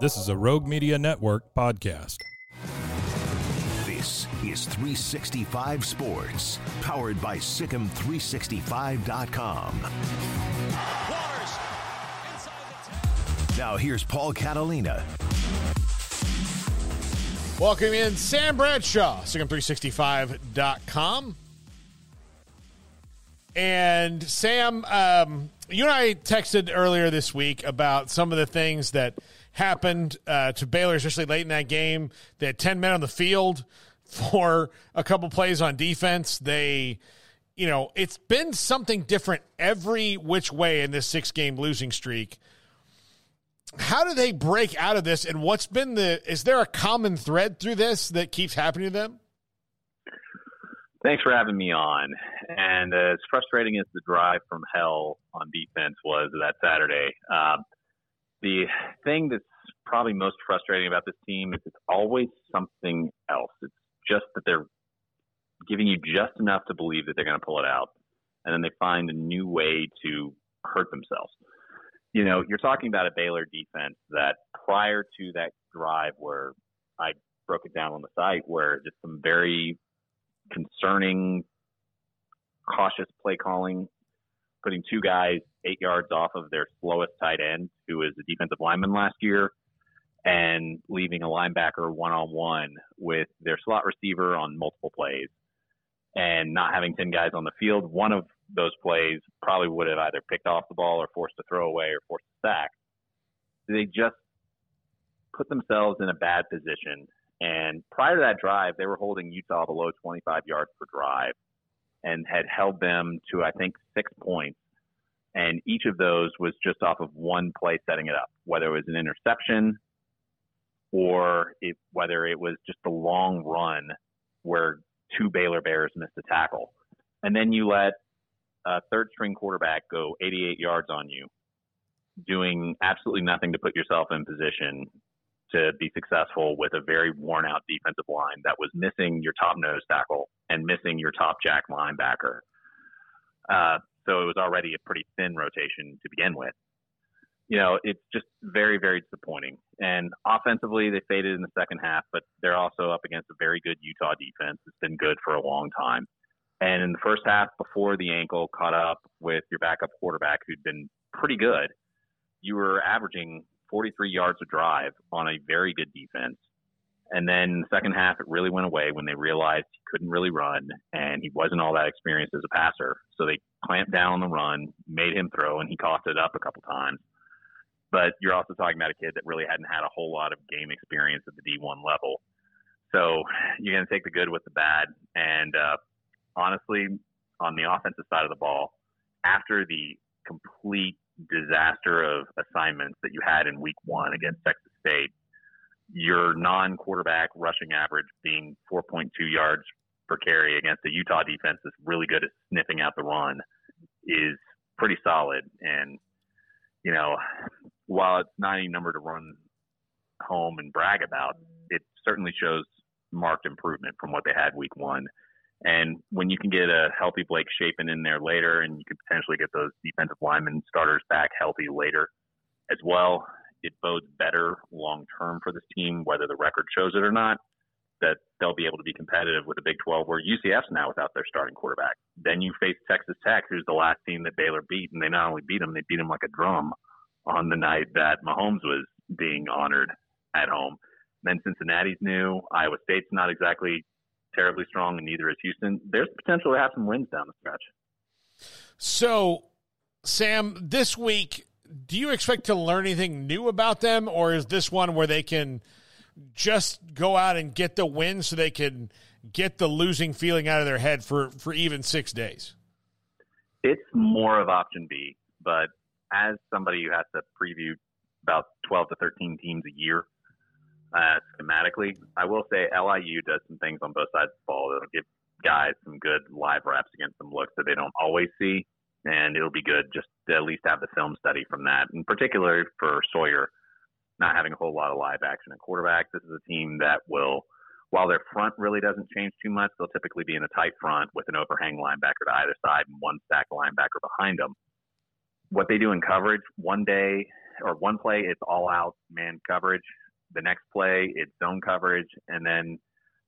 This is a Rogue Media Network podcast. This is 365 Sports, powered by SicEm365.com. Now here's Paul Catalina. Welcome in Sam Bradshaw, SicEm365.com. And Sam, um, you and I texted earlier this week about some of the things that – happened uh, to Baylor, especially late in that game. They had 10 men on the field for a couple plays on defense. They, you know, it's been something different every which way in this six game losing streak. How do they break out of this? And what's been the, is there a common thread through this that keeps happening to them? Thanks for having me on. And uh, as frustrating as the drive from hell on defense was that Saturday, um, the thing that's probably most frustrating about this team is it's always something else. It's just that they're giving you just enough to believe that they're going to pull it out, and then they find a new way to hurt themselves. You know, you're talking about a Baylor defense that prior to that drive where I broke it down on the site, where just some very concerning, cautious play calling putting two guys eight yards off of their slowest tight end, who was a defensive lineman last year, and leaving a linebacker one on one with their slot receiver on multiple plays, and not having 10 guys on the field. One of those plays probably would have either picked off the ball or forced a throwaway or forced a sack. They just put themselves in a bad position. And prior to that drive, they were holding Utah below 25 yards per drive and had held them to, I think, six points. And each of those was just off of one play setting it up, whether it was an interception or if, whether it was just a long run where two Baylor Bears missed a tackle. And then you let a third string quarterback go 88 yards on you, doing absolutely nothing to put yourself in position to be successful with a very worn out defensive line that was missing your top nose tackle and missing your top jack linebacker. Uh, so it was already a pretty thin rotation to begin with. You know, it's just very, very disappointing. And offensively, they faded in the second half, but they're also up against a very good Utah defense. It's been good for a long time. And in the first half, before the ankle caught up with your backup quarterback, who'd been pretty good, you were averaging 43 yards a drive on a very good defense. And then the second half, it really went away when they realized he couldn't really run and he wasn't all that experienced as a passer. So they clamped down on the run, made him throw, and he coughed it up a couple times. But you're also talking about a kid that really hadn't had a whole lot of game experience at the D1 level. So you're going to take the good with the bad. And uh, honestly, on the offensive side of the ball, after the complete disaster of assignments that you had in week one against Texas State, your non quarterback rushing average being 4.2 yards per carry against a Utah defense that's really good at sniffing out the run is pretty solid. And, you know, while it's not any number to run home and brag about, it certainly shows marked improvement from what they had week one. And when you can get a healthy Blake Shapen in there later, and you could potentially get those defensive linemen starters back healthy later as well, it bodes better long term for this team, whether the record shows it or not, that they'll be able to be competitive with the Big 12, where UCF's now without their starting quarterback. Then you face Texas Tech, who's the last team that Baylor beat, and they not only beat them, they beat them like a drum on the night that Mahomes was being honored at home. Then Cincinnati's new. Iowa State's not exactly terribly strong, and neither is Houston. There's potential to have some wins down the stretch. So, Sam, this week, do you expect to learn anything new about them, or is this one where they can just go out and get the win so they can get the losing feeling out of their head for, for even six days? It's more of option B, but as somebody who has to preview about 12 to 13 teams a year uh, schematically, I will say LIU does some things on both sides of the ball that'll give guys some good live reps against some looks that they don't always see. And it'll be good just to at least have the film study from that, in particular for Sawyer not having a whole lot of live action at quarterback. This is a team that will, while their front really doesn't change too much, they'll typically be in a tight front with an overhang linebacker to either side and one stack linebacker behind them. What they do in coverage, one day or one play, it's all out man coverage. The next play, it's zone coverage, and then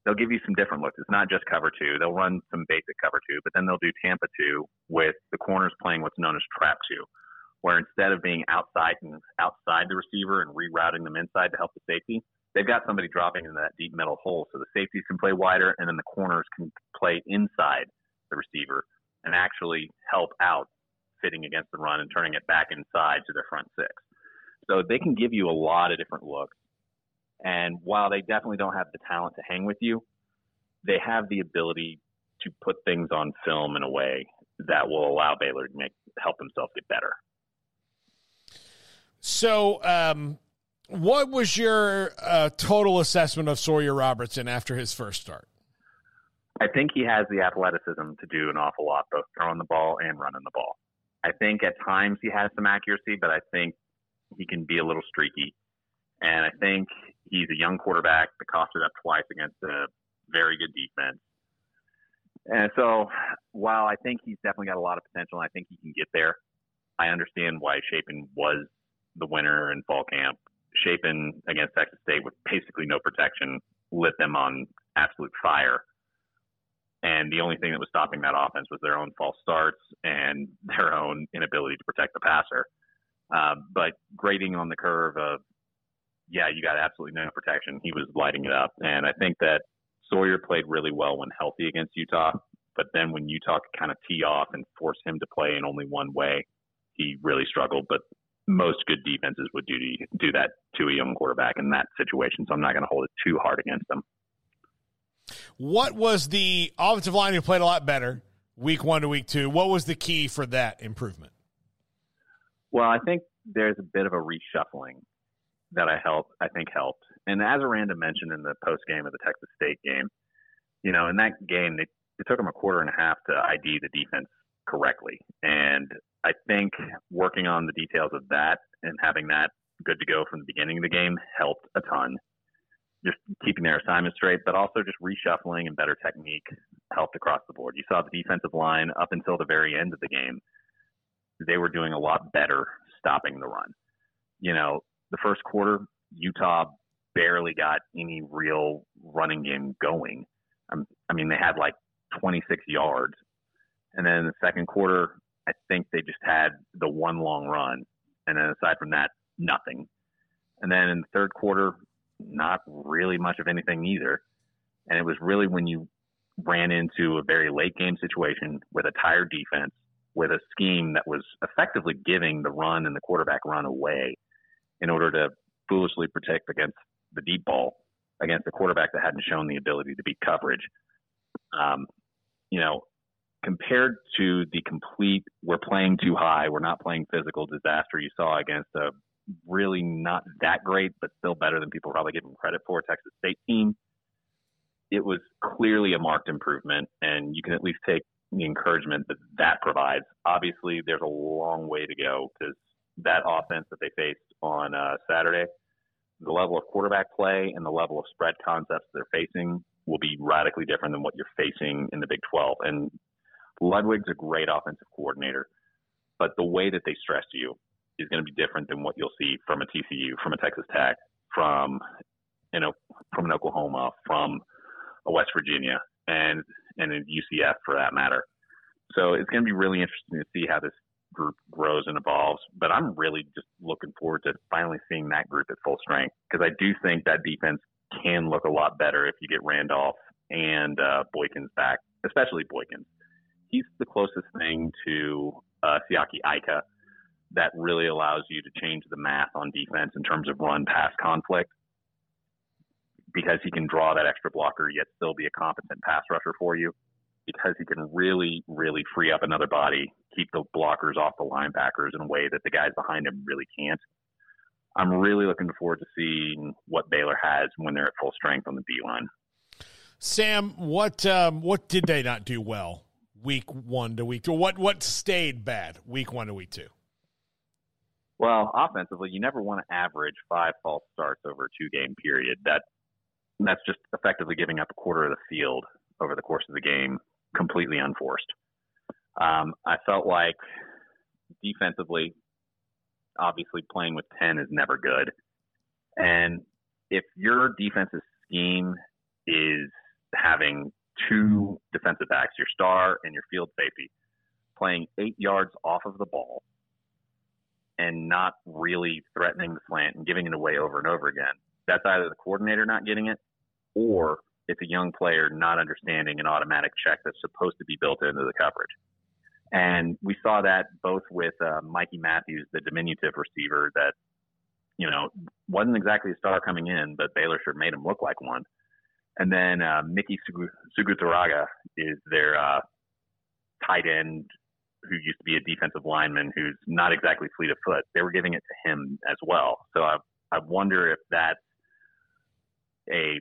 they'll give you some different looks. It's not just cover two. They'll run some basic cover two, but then they'll do Tampa two with the corners playing what's known as trap two, where instead of being outside and outside the receiver and rerouting them inside to help the safety, they've got somebody dropping into that deep middle hole so the safeties can play wider and then the corners can play inside the receiver and actually help out fitting against the run and turning it back inside to their front six. So they can give you a lot of different looks and while they definitely don't have the talent to hang with you, they have the ability to put things on film in a way that will allow Baylor to make help themselves get better. So, um, what was your uh, total assessment of Sawyer Robertson after his first start? I think he has the athleticism to do an awful lot, both throwing the ball and running the ball. I think at times he has some accuracy, but I think he can be a little streaky. And I think he's a young quarterback that costed up twice against a very good defense. And so, while I think he's definitely got a lot of potential, I think he can get there. I understand why Shapen was the winner in fall camp. Shapen against Texas State with basically no protection lit them on absolute fire. And the only thing that was stopping that offense was their own false starts and their own inability to protect the passer. Uh, but grading on the curve of yeah, you got absolutely no protection. He was lighting it up. And I think that Sawyer played really well when healthy against Utah. But then when Utah could kind of tee off and force him to play in only one way, he really struggled. But most good defenses would do do that to a young quarterback in that situation. So I'm not going to hold it too hard against them. What was the offensive line who played a lot better week one to week two? What was the key for that improvement? Well, I think there's a bit of a reshuffling that I helped, I think helped. And as Aranda mentioned in the post game of the Texas State game, you know, in that game, they, it took them a quarter and a half to ID the defense correctly. And I think working on the details of that and having that good to go from the beginning of the game helped a ton. Just keeping their assignment straight, but also just reshuffling and better technique helped across the board. You saw the defensive line up until the very end of the game. They were doing a lot better stopping the run. You know, the first quarter, Utah barely got any real running game going. Um, I mean, they had like 26 yards. And then in the second quarter, I think they just had the one long run. And then aside from that, nothing. And then in the third quarter, not really much of anything either. And it was really when you ran into a very late game situation with a tired defense, with a scheme that was effectively giving the run and the quarterback run away in order to foolishly protect against the deep ball against a quarterback that hadn't shown the ability to beat coverage. Um, you know, compared to the complete we're playing too high, we're not playing physical disaster you saw against a really not that great, but still better than people probably give him credit for Texas State team. It was clearly a marked improvement, and you can at least take the encouragement that that provides. Obviously, there's a long way to go because that offense that they faced on uh, Saturday, the level of quarterback play and the level of spread concepts they're facing will be radically different than what you're facing in the Big 12. And Ludwig's a great offensive coordinator, but the way that they stress you is going to be different than what you'll see from a TCU, from a Texas Tech, from you know, from an Oklahoma, from a West Virginia, and and a UCF for that matter. So it's going to be really interesting to see how this group grows and evolves. But I'm really just looking forward to finally seeing that group at full strength because I do think that defense can look a lot better if you get Randolph and uh, Boykins back, especially Boykins. He's the closest thing to uh, Siaki Ika that really allows you to change the math on defense in terms of run pass conflict because he can draw that extra blocker yet still be a competent pass rusher for you because he can really, really free up another body, keep the blockers off the linebackers in a way that the guys behind him really can't. I'm really looking forward to seeing what Baylor has when they're at full strength on the D line. Sam, what um, what did they not do well week one to week two? What what stayed bad week one to week two? Well, offensively, you never want to average five false starts over a two game period. That that's just effectively giving up a quarter of the field over the course of the game, completely unforced. Um, I felt like defensively, obviously playing with 10 is never good. And if your defensive scheme is having two defensive backs, your star and your field safety, playing eight yards off of the ball and not really threatening the slant and giving it away over and over again, that's either the coordinator not getting it or it's a young player not understanding an automatic check that's supposed to be built into the coverage. And we saw that both with uh, Mikey Matthews, the diminutive receiver that, you know, wasn't exactly a star coming in, but Baylor sure made him look like one. And then uh, Miki Suguturaga is their uh, tight end who used to be a defensive lineman who's not exactly fleet of foot. They were giving it to him as well. So I, I wonder if that's a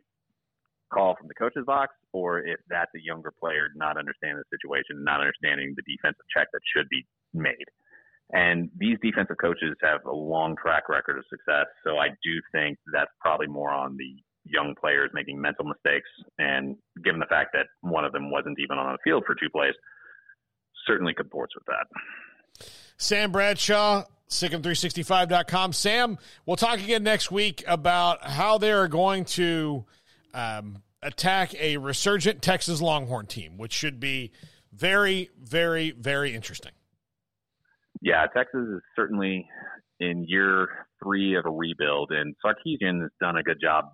call from the coach's box or if that's a younger player not understanding the situation, not understanding the defensive check that should be made. And these defensive coaches have a long track record of success. So I do think that's probably more on the young players making mental mistakes. And given the fact that one of them wasn't even on the field for two plays, certainly comports with that. Sam Bradshaw, SicEm365.com. Sam, we'll talk again next week about how they are going to um, attack a resurgent Texas Longhorn team, which should be very, very, very interesting. Yeah, Texas is certainly in year three of a rebuild, and Sarkisian has done a good job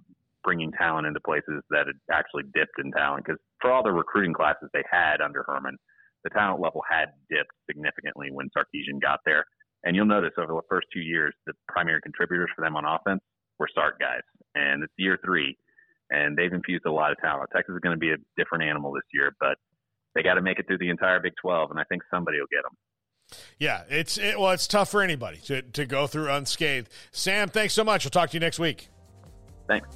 bringing talent into places that had actually dipped in talent. Because for all the recruiting classes they had under Herman, the talent level had dipped significantly when Sarkisian got there. And you'll notice over the first two years, the primary contributors for them on offense were Sark guys. And it's year three, and they've infused a lot of talent. Texas is going to be a different animal this year, but they got to make it through the entire Big 12, and I think somebody will get them. Yeah, it's it, well, it's tough for anybody to, to go through unscathed. Sam, thanks so much. We'll talk to you next week. Thanks.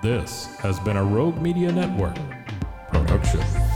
This has been a Rogue Media Network 是